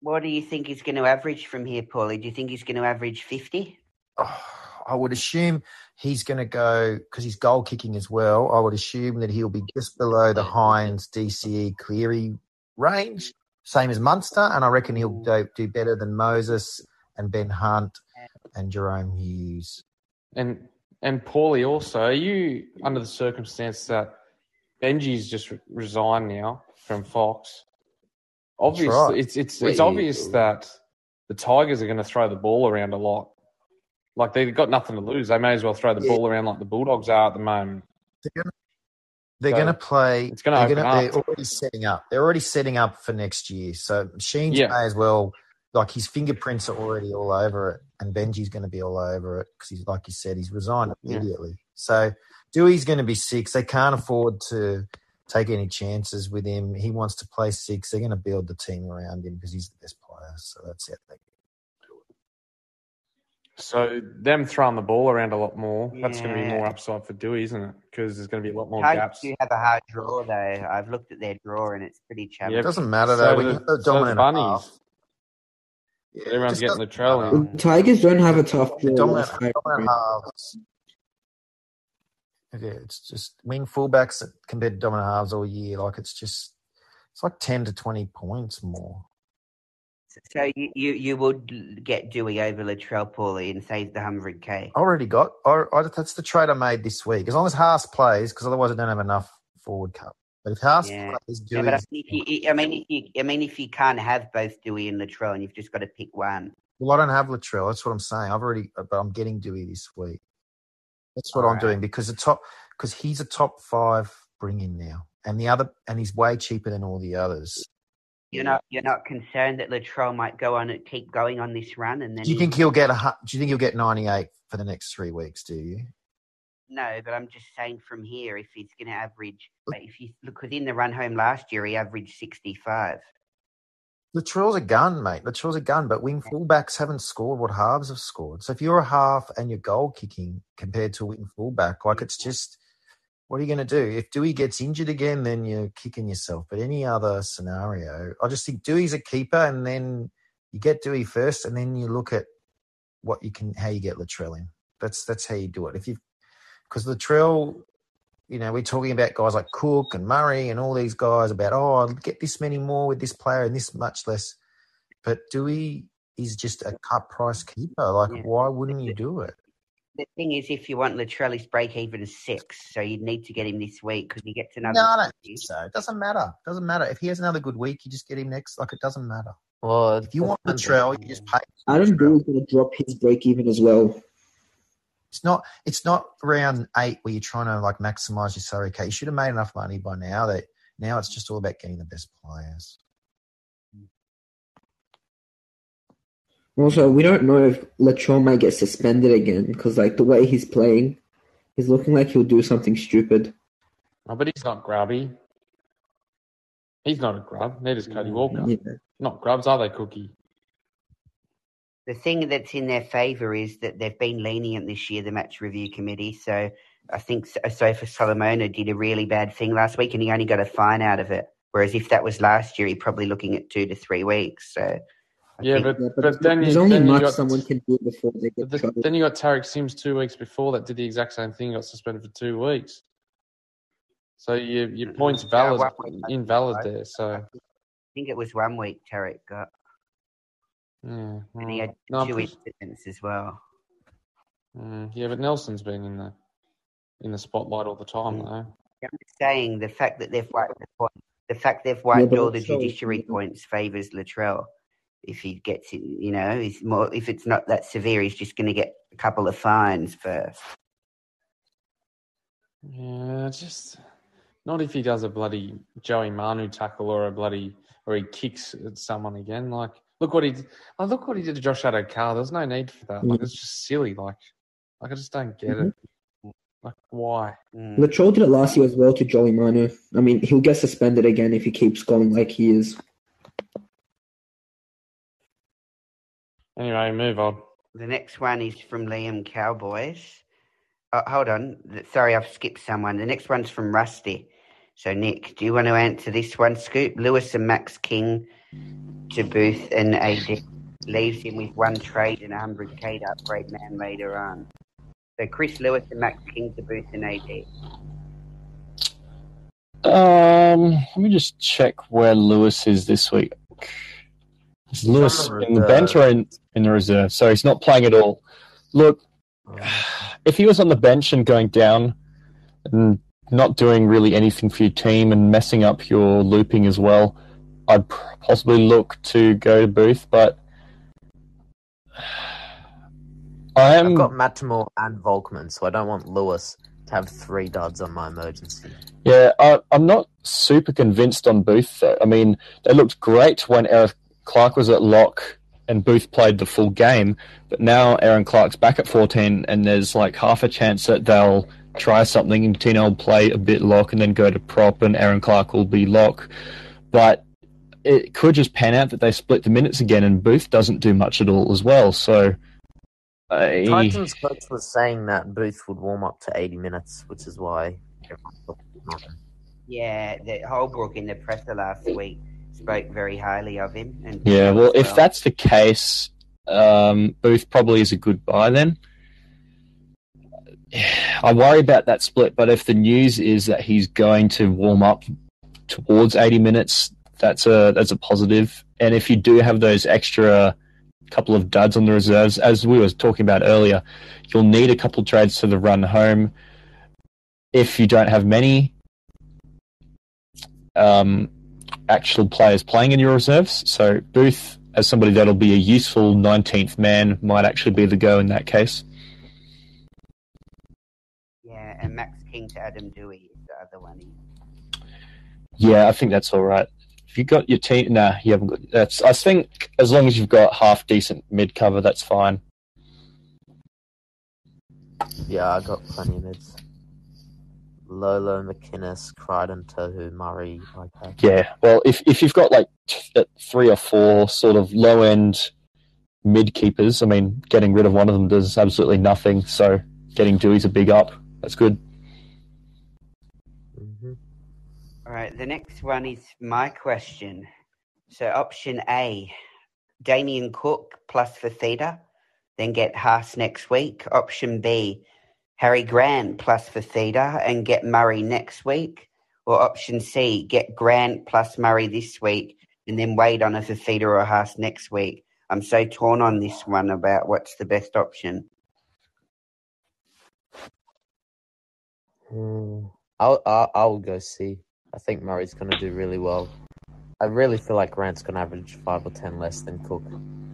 What do you think he's going to average from here, Paulie? Do you think he's going to average 50?
Oh, I would assume he's going to go because he's goal kicking as well. I would assume that he'll be just below the Hynes DCE Cleary range, same as Munster, and I reckon he'll mm. do, do better than Moses and Ben Hunt and Jahrome Hughes.
And and Paulie also, are you under the circumstance that Benji's just re- resigned now from Fox? Obviously,
right.
it's it's it's obvious that the Tigers are going to throw the ball around a lot. Like they've got nothing to lose. They may as well throw the
Yeah.
ball around like the Bulldogs are at the moment.
They're going to they're
So,
going to play.
it's gonna
they're
open
gonna-. They're already setting up. They're already setting up for next year. So Sheens
Yeah.
may as well. Like his fingerprints are already all over it, and Benji's going to be all over it because he's like you said, he's resigned
Yeah.
immediately. So Doueihi's going to be six. They can't afford to take any chances with him. He wants to play six. They're going to build the team around him because he's the best player. So that's it. They
So them throwing the ball around a lot more. That's going to be more upside for Doueihi, isn't it? Because there's going to be a lot more
Tigers
gaps.
do have a hard draw, though. I've looked at their draw, and it's pretty challenging.
It doesn't matter
So
though. when
the-
you're the
so the
dominant
bunnies.
half, yeah,
Everyone's getting the
doesn't
trail
matter.
in.
The Tigers don't have a tough
The
draw.
dominant,
That's
dominant halves. Yeah, it's just wing fullbacks compared to dominant halves all year. Like it's just, it's like ten to twenty points more.
So you, you, you would get Doueihi over Latrell Paulie and save the hundred k.
I already got. I, I, that's the trade I made this week. As long as Haas plays, because otherwise I don't have enough forward cup. But if Haas
Yeah.
plays,
Yeah,
Doueihi,
but I, mean, if you, I mean, if you, I mean, if you can't have both Doueihi and Latrell, and you've just got to pick one.
well, I don't have Latrell. That's what I'm saying. I've already, but I'm getting Doueihi this week. That's what I'm
Alright.
doing because the top, because he's a top five bring in now, and the other, and he's way cheaper than all the others.
You're not, you're not concerned that Latrell might go on and keep going on this run, and then
Do you think he'll get a? hu- Do you think he'll get 98 for the next three weeks? Do you?
No, but I'm just saying from here, if he's going to average, but if you look within the run home last year, he averaged 65.
Latrell's a gun, mate. Latrell's a gun, but wing fullbacks haven't scored what halves have scored. So if you're a half and you're goal kicking compared to a wing fullback, like it's just, what are you going to do? If Doueihi gets injured again, then you're kicking yourself. But any other scenario, I just think Doueihi's a keeper, and then you get Doueihi first, and then you look at what you can, how you get Latrell in. That's that's how you do it. If you, because Latrell, you know, we're talking about guys like Cook and Murray and all these guys about, oh, I'll get this many more with this player and this much less. But Doueihi is just a cut price keeper. Like,
Yeah.
why wouldn't you do it?
The thing is, if you want Latrell, his break even is six, so you'd need to get him this week because he gets another.
No, I don't think so. It doesn't matter. It doesn't matter. If he has another good week, you just get him next. Like, it doesn't matter.
Well,
If you want Latrell, you just pay.
Adam Doueihi's going to drop his break even as well.
It's not. It's not round eight where you're trying to like maximize your salary cap. You should have made enough money by now. That now it's just all about getting the best players.
Also, we don't know if Latrell might get suspended again because, like, the way he's playing, he's looking like he'll do something stupid.
Oh, but he's not grubby. He's not a grub. Neither is Cody mm, Walker.
Yeah.
Not grubs, are they, Cookie?
The thing that's in their favour is that they've been lenient this year, the match review committee. So I think uh, Sofa Solomona did a really bad thing last week and he only got a fine out of it. Whereas if that was last year, he'd probably looking at two to three weeks. So I
Yeah,
think-
but,
Yeah,
but, then,
there's
you,
only
then, you
much
got,
someone can do before they get
the- then you got Tariq Sims two weeks before that did the exact same thing, got suspended for two weeks. So your your point's valid, invalid there. So
I think it was one week Tariq got,
yeah,
and he had
no, I'm
two incidents as well.
mm, yeah, but Nelson's been in the in the spotlight all the time though.
I'm just saying the fact that they've wiped the point, the fact they've wiped
but
all the
also-
judiciary points favours Latrell. If he gets it, you know, he's more. If it's not that severe, he's just going to get a couple of fines first.
Yeah, just not if he does a bloody Joey Manu tackle or a bloody or he kicks at someone again. Like, look what he did. Like, look what he did to Josh Addo-Carr. There's no need for that. Like, it's just silly. Like, like I just don't get it. Like, why?
Mm.
Latrell did it last year as well to Joey Manu. I mean, he'll get suspended again if he keeps going like he is.
Anyway, move on.
The next one is from Liam Cowboys. Oh, hold on. Sorry, I've skipped someone. The next one's from Rusty. So, Nick, do you want to answer this one? Scoop Lewis and Max King to Booth and AD leaves him with one trade and 100k to upgrade man later on. So, Chris Lewis and Max King to Booth and AD.
Um, let me just check where Lewis is this week. Is Lewis
on
in the bench or in, in the reserve? So he's not playing at all. Look, if he was on the bench and going down and not doing really anything for your team and messing up your looping as well, I'd possibly look to go to Booth, but I am.
I've got Matamor and Volkman, so I don't want Lewis to have three duds on my emergency.
Yeah, I, I'm not super convinced on Booth. Though. I mean, they looked great when Erin Clark was at lock and Booth played the full game, but now Erin Clark's back at 14, and there's like half a chance that they'll try something and Tino will play a bit lock and then go to prop, and Erin Clark will be lock. But it could just pan out that they split the minutes again, and Booth doesn't do much at all as well. So. I,
Titans coach was saying that Booth would warm up to 80 minutes, which is why. everyone thought it would happen.
Yeah, the Holbrook in the presser last week spoke very highly of him. And
Yeah, well,
as
if that's the case, um, Booth probably is a good buy then. I worry about that split, but if the news is that he's going to warm up towards 80 minutes, that's a that's a positive. And if you do have those extra couple of duds on the reserves, as we were talking about earlier, you'll need a couple trades to the run home. If you don't have many um, actual players playing in your reserves, so Booth, as somebody that'll be a useful 19th man, might actually be the go in that case.
Yeah, and Max King to Adam Doueihi is the other one.
Yeah, I think that's all right. If you got your team, nah, you haven't got. That's. I think as long as you've got half decent mid cover, that's fine.
Yeah, I got plenty of mids. Lolo, McInnes, Crichton, Tohu, Murray. Okay.
Yeah. Well, if if you've got like t- uh, three or four sort of low end mid keepers, I mean, getting rid of one of them does absolutely nothing. So getting Doueihi's a big up. That's good.
hmm
All right, the next one is my question. So option A, Damien Cook plus Fifita, then get Haas next week. Option B, Harry Grant plus Fifita and get Murray next week. Or option C, get Grant plus Murray this week and then wait on a Fifita or a Haas next week. I'm so torn on this one about what's the best option.
Mm, I'll, I'll I'll go see. I think Murray's going to do really well. I really feel like Grant's going to average five or ten less than Cook,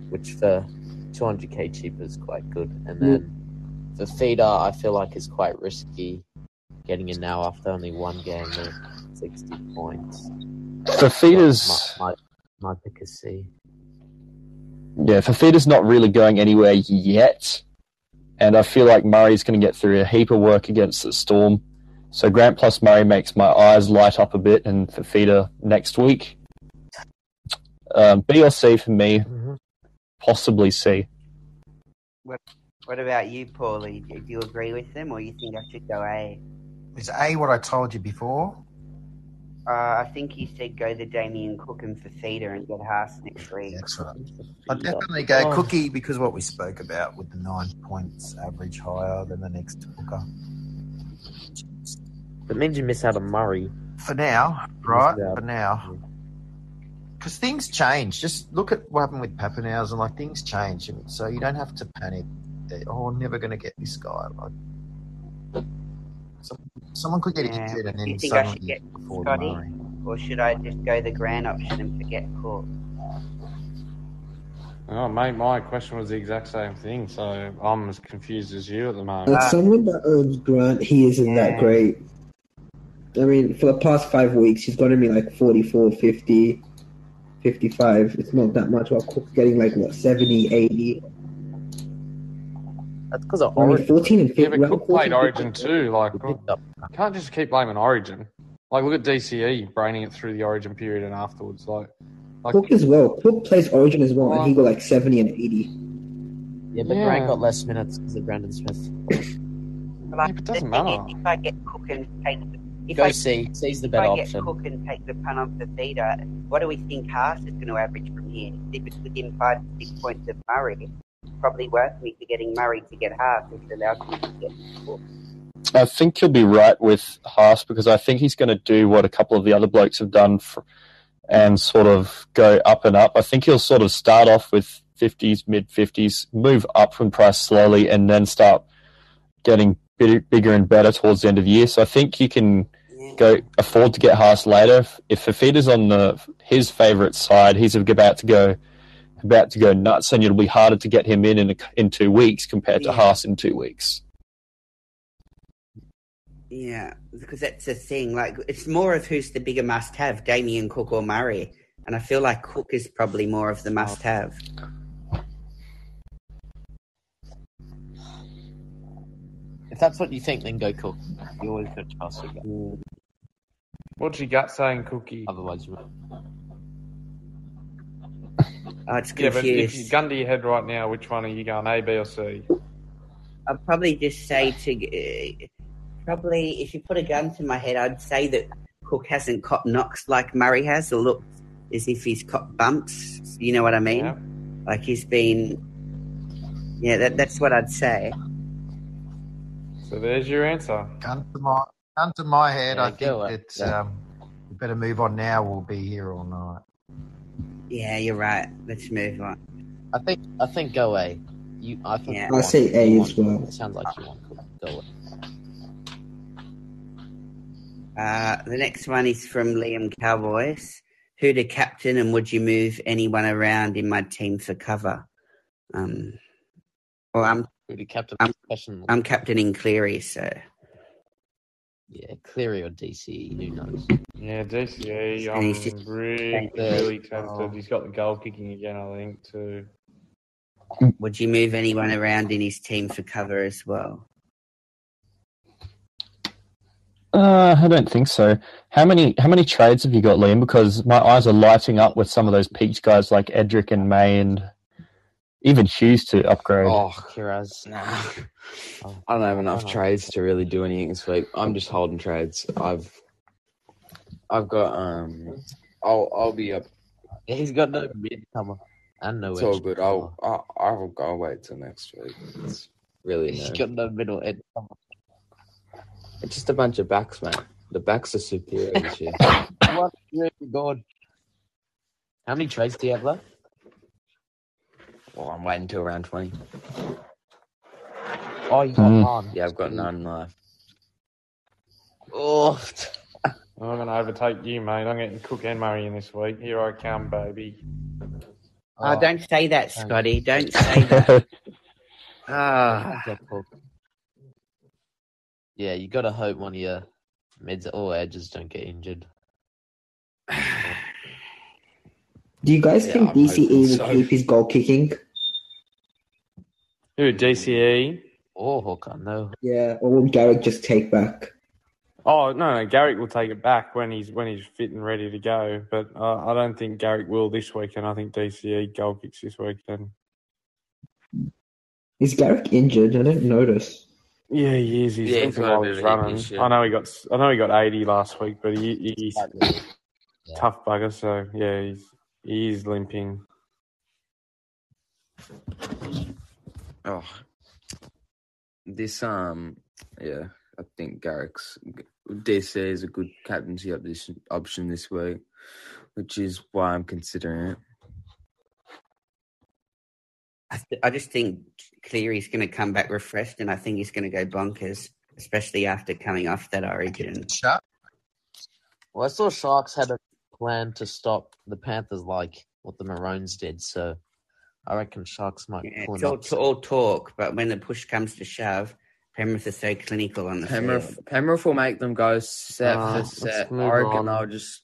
which for 200k cheaper is quite good. And then Fifita, I feel like is quite risky getting in now after only one game with 60 points.
Fifita's
My, my, my pick is C.
yeah, Fifita's not really going anywhere yet, and I feel like Murray's going to get through a heap of work against the Storm. So Grant plus Murray makes my eyes light up a bit, and Fifita next week. Um, B or C for me,
Mhm.
possibly C.
What about you, Paulie? Do you agree with them or you think I should go A?
Is A what I told you before?
Uh, I think you said go to Damien Cook and for Fifita and get Haas next week.
That's right. I'd definitely go
Oh.
Cookie because what we spoke about with the nine points average higher than the next hooker.
That means you miss out on Murray.
For now, right? For now. Because things change. Just look at what happened with Papenhuyzen. and like things change, so you don't have to panic. That, oh, I'm never going to get this guy. Like, some, someone could get
Yeah,
injured, and
do
then
you think I should get
before
Scotty?
Murray.
Or should I just go the Grant option and forget Cook?
Oh, mate, my question was the exact same thing, so I'm as confused as you at the moment.
As someone that owns Grant, he isn't
Yeah.
that great. I mean, for the past five weeks, he's gotten me like 44, 50, 55. It's not that much. While Cook's getting like, what, 70, 80.
That's because of
I mean,
Origin.
14 and 50.
Yeah, but
around
Cook played Origin too. Like,
He picked up.
can't just keep blaming Origin. Like, look at DCE braining it through the Origin period and afterwards. Like, like
Cook as well. Cook plays Origin as well, and he got like 70 and 80.
Yeah, but
Yeah.
Grant got less minutes because of Brandon Smith.
But like,
Yeah, it
the
doesn't
thing
matter.
is, if I get Cook and take the, if
Go
I,
C. C's the
if I get
option.
Cook and take the punt on Fifita, what do we think Haas is going to average from here? If it's within five to six points of Murray, it's probably worth me for getting Murray to get Haas if it allows me to get.
I think you'll be right with Haas because I think he's going to do what a couple of the other blokes have done for, and sort of go up and up. I think he'll sort of start off with 50s, mid 50s, move up from price slowly, and then start getting bigger and better towards the end of the year. So I think you can go afford to get Haas later. If, if Fifita's on the his favourite side, he's about to go about to go nuts, and it'll be harder to get him in in, a, in two weeks compared to
Yeah.
Haas in two weeks.
Yeah, because that's the thing. Like, it's more of who's the bigger must-have, Damien Cook or Murray. And I feel like Cook is probably more of the oh. must-have.
If that's what you think, then go Cook. You always got to trust your gut.
what's your gut saying, Cookie?
Otherwise, you
Oh, it's
Yeah, but if you gun to your head right now, which one are you going, A, B, or C?
I'd probably just say to uh, probably if you put a gun to my head, I'd say that Cook hasn't caught knocks like Murray has, or looked as if he's caught bumps. You know what I mean?
Yeah.
Like he's been. Yeah, that, that's what I'd say.
So there's your answer.
Gun to my gun to my head,
Yeah,
I
go, uh,
think that
yeah.
um, We better move on now. We'll be here all night.
Yeah, you're right. Let's move on.
I think I think go away. You, I think
Yeah.
you
I
want-
say A
you
as
want-
well.
It sounds like you want Go away.
Uh, the next one is from Liam Cowboys. Who to captain and would you move anyone around in my team for cover? Um, well, I'm
Who do captain
I'm-
question?
I'm captaining Cleary, so
yeah, Cleary or DC. Who knows?
Yeah, DCE.
And he's
I'm
just-
really, really tempted.
oh.
He's got the goal kicking again, I think, too.
would you move anyone around in his team for cover as well?
Uh, I don't think so. How many how many trades have you got, Liam? Because my eyes are lighting up with some of those peach guys like Edrick and May and even Hughes to upgrade.
Oh,
Kiraz.
nah.
Oh.
I don't have enough
Oh.
trades to really do anything this week. I'm just holding trades. I've I've got um I'll I'll be up.
He's got no mid comer and no
It's
edge
all good. I'll. I'll, I'll I'll wait till next week. It's really
He's
no.
got no middle edge comer.
It's just a bunch of backs, man. The backs are superior this year.
What? Really good. How many trades do you have left?
Well, I'm waiting till around twenty.
Oh, you got
Hmm.
one.
Yeah, I've got none left.
Oh,
I'm going to overtake you, mate. I'm getting Cook and Murray in this week. Here I come, baby.
Oh, don't say that,
thanks.
Scotty. Don't say that. Ah,
Get Cook. Yeah, you gotta hope one of your mids or edges don't get injured.
Do you guys
Yeah,
think
I'm
DCE will
so.
keep his goal kicking?
Who, DCE?
Or Hooker, no.
Yeah, or will Garrick just take back?
Oh, no, no. Garrick will take it back when he's when he's fit and ready to go. But uh, I don't think Garrick will this weekend. I think DCE goal kicks this weekend.
Is Garrick injured? I didn't notice.
Yeah, he is. He's
Yeah,
yeah,
he's got a
while he's
of a hip
running.
issue.
I know he got I know he got eighty last week, but he, he's
Yeah.
tough bugger. So yeah, he's he is limping.
Oh, this um, yeah, I think Garrick's DC is a good captaincy option option this week, which is why I'm considering it.
I, th- I just think Cleary's going to come back refreshed, and I think he's going to go bonkers, especially after coming off that origin.
Shut.
Well, I saw Sharks had a plan to stop the Panthers like what the Maroons did, so I reckon Sharks might
Yeah,
pull
it's all,
up.
it's all talk, but when the push comes to shove, Penrith is so clinical on the
Penrith,
field.
Penrith will make them go set
Ah,
for set. I reckon
on.
they'll just,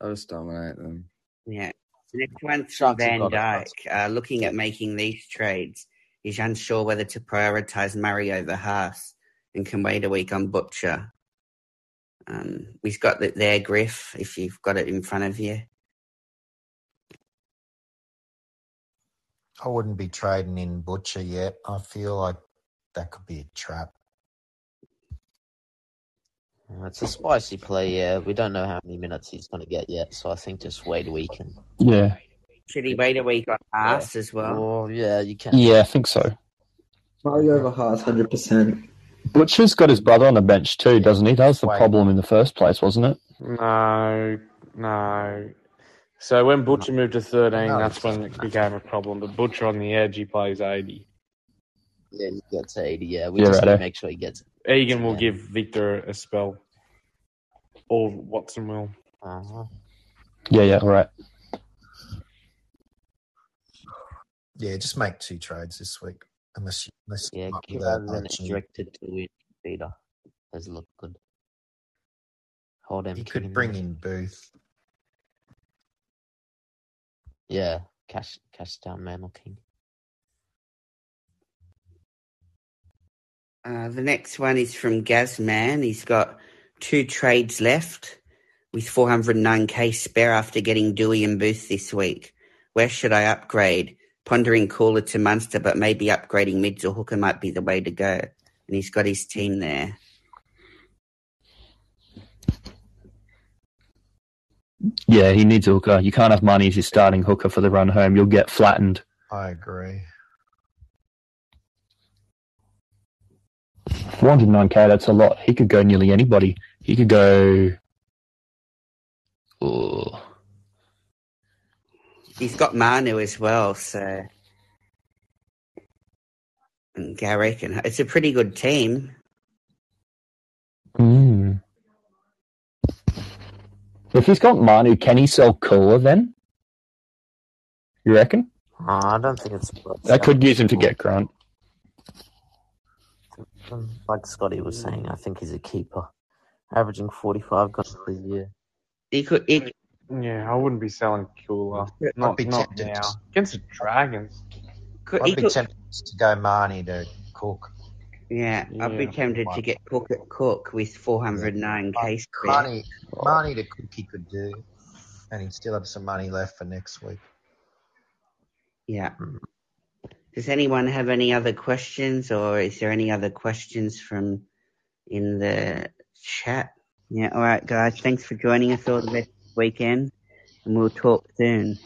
they'll just dominate them.
Yeah. The next one's from
Sharks
Van. Dyke. Uh, looking at making these trades, he's unsure whether to prioritise Murray over Haas and can wait a week on Butcher. Um, we've got it there, Griff, if you've got it in front of you.
I wouldn't be trading in Butcher yet. I feel like that could be a trap.
Uh, It's a spicy play, yeah. We don't know how many minutes he's going to get yet, so I think just wait a week and.
Yeah,
Should he wait a week on Haas as well?
Oh, yeah, you can.
yeah, I think so.
Mario over Haas, hundred percent.
Butcher's got his brother on the bench too, doesn't he? That was the
Wait.
problem in the first place, wasn't it?
No, no. So when Butcher moved to thirteen,
No.
that's when it became a problem. But Butcher on the edge, he plays eighty.
Yeah, he gets 80, yeah. We
Yeah,
just need
righto.
to make sure he gets it.
Egan will
Yeah.
give Victor a spell, or Watson will.
Uh-huh.
Yeah, yeah, all right.
Yeah, just make two trades this week, unless you, unless
Yeah,
come
give
with that
us an
option.
directed to win feeder. Does look good. Hold him.
You could bring in Booth.
Yeah, cash cash down man or king.
Uh, the next one is from Gazman. He's got two trades left with 409k spare after getting Doueihi and Booth this week. Where should I upgrade? Pondering Koula to Munster, but maybe upgrading mids or hooker might be the way to go. And he's got his team there.
Yeah, he needs a hooker. You can't have money as your starting hooker for the run home. You'll get flattened.
I agree.
409k, that's a lot. He could go nearly anybody. He could go
he's got Manu as well, so and Garrick, and it's a pretty good team.
Mm. If he's got Manu, can he sell Koula then? You reckon?
Oh, I don't think it's
That could use him to get Grant.
like Scotty was saying. I think he's a keeper, averaging forty-five goals a year.
He could. He,
Yeah, I wouldn't be selling Koula.
I'd
Not,
be
not
tempted
now.
to-
Against the Dragons.
could, he
I'd be
could
tempted to go Marnie to Cook.
yeah, I'd be
Yeah.
tempted to get Cook at Cook with 409 case credit.
Marnie, Marnie to Cook he could do, and he'd still have some money left for next week.
Yeah. Does anyone have any other questions, or is there any other questions from in the chat? Yeah. All right, guys. Thanks for joining us all the best weekend, and we'll talk soon.